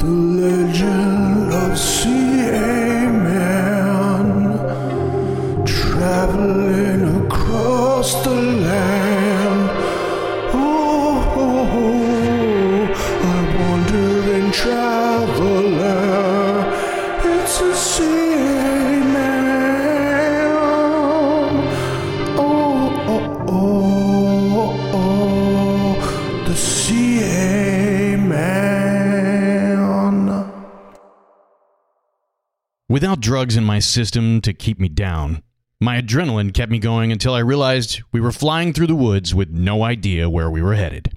The legend of C.A. Man traveling across the land. Oh, oh, oh, oh, a wandering traveler. It's a C.A. Without drugs in my system to keep me down, my adrenaline kept me going until I realized we were flying through the woods with no idea where we were headed.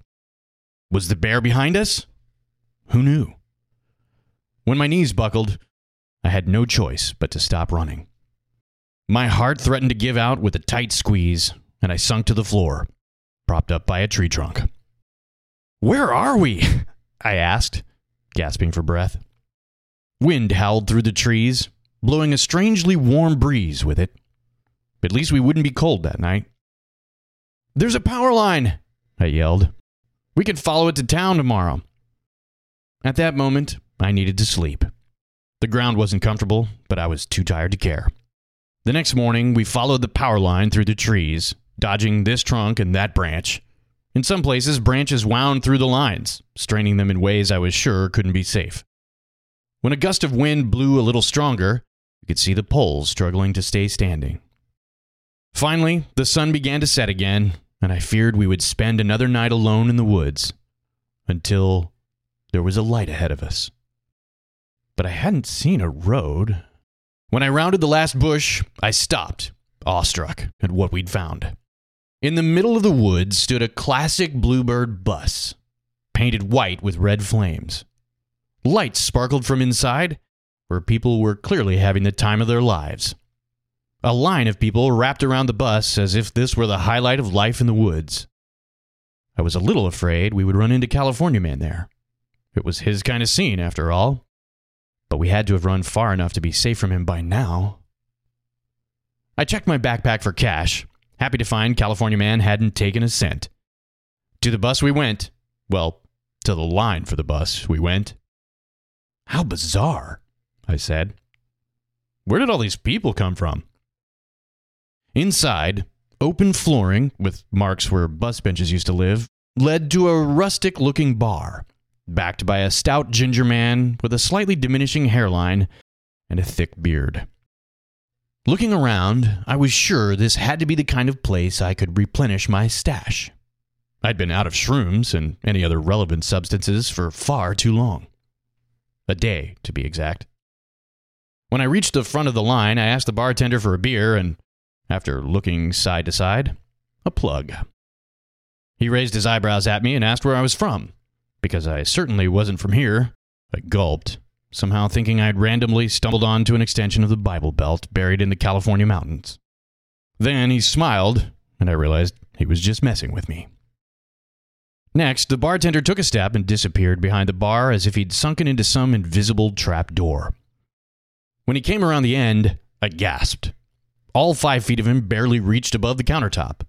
Was the bear behind us? Who knew? When my knees buckled, I had no choice but to stop running. My heart threatened to give out with a tight squeeze, and I sunk to the floor, propped up by a tree trunk. Where are we? I asked, gasping for breath. Wind howled through the trees, blowing a strangely warm breeze with it. At least we wouldn't be cold that night. There's a power line, I yelled. We could follow it to town tomorrow. At that moment, I needed to sleep. The ground wasn't comfortable, but I was too tired to care. The next morning, we followed the power line through the trees, dodging this trunk and that branch. In some places, branches wound through the lines, straining them in ways I was sure couldn't be safe. When a gust of wind blew a little stronger, we could see the poles struggling to stay standing. Finally, the sun began to set again, and I feared we would spend another night alone in the woods until there was a light ahead of us. But I hadn't seen a road. When I rounded the last bush, I stopped, awestruck at what we'd found. In the middle of the woods stood a classic Bluebird bus, painted white with red flames. Lights sparkled from inside, where people were clearly having the time of their lives. A line of people wrapped around the bus as if this were the highlight of life in the woods. I was a little afraid we would run into California Man there. It was his kind of scene, after all. But we had to have run far enough to be safe from him by now. I checked my backpack for cash, happy to find California Man hadn't taken a cent. To the bus we went. Well, to the line for the bus we went. How bizarre, I said. Where did all these people come from? Inside, open flooring, with marks where bus benches used to live, led to a rustic looking bar, backed by a stout ginger man with a slightly diminishing hairline and a thick beard. Looking around, I was sure this had to be the kind of place I could replenish my stash. I'd been out of shrooms and any other relevant substances for far too long. A day, to be exact. When I reached the front of the line, I asked the bartender for a beer and, after looking side to side, a plug. He raised his eyebrows at me and asked where I was from. Because I certainly wasn't from here, I gulped, somehow thinking I'd randomly stumbled onto an extension of the Bible Belt buried in the California mountains. Then he smiled, and I realized he was just messing with me. Next, the bartender took a step and disappeared behind the bar as if he'd sunken into some invisible trap door. When he came around the end, I gasped. All five feet of him barely reached above the countertop.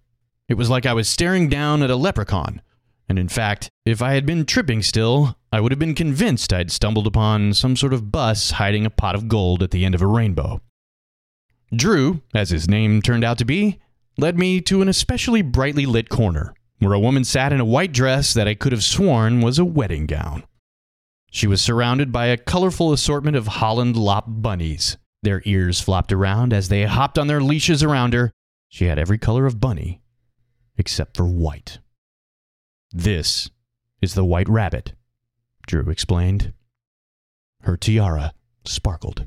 It was like I was staring down at a leprechaun, and in fact, if I had been tripping still, I would have been convinced I'd stumbled upon some sort of bus hiding a pot of gold at the end of a rainbow. Drew, as his name turned out to be, led me to an especially brightly lit corner where a woman sat in a white dress that I could have sworn was a wedding gown. She was surrounded by a colorful assortment of Holland Lop bunnies. Their ears flopped around as they hopped on their leashes around her. She had every color of bunny, except for white. This is the white rabbit, Drew explained. Her tiara sparkled.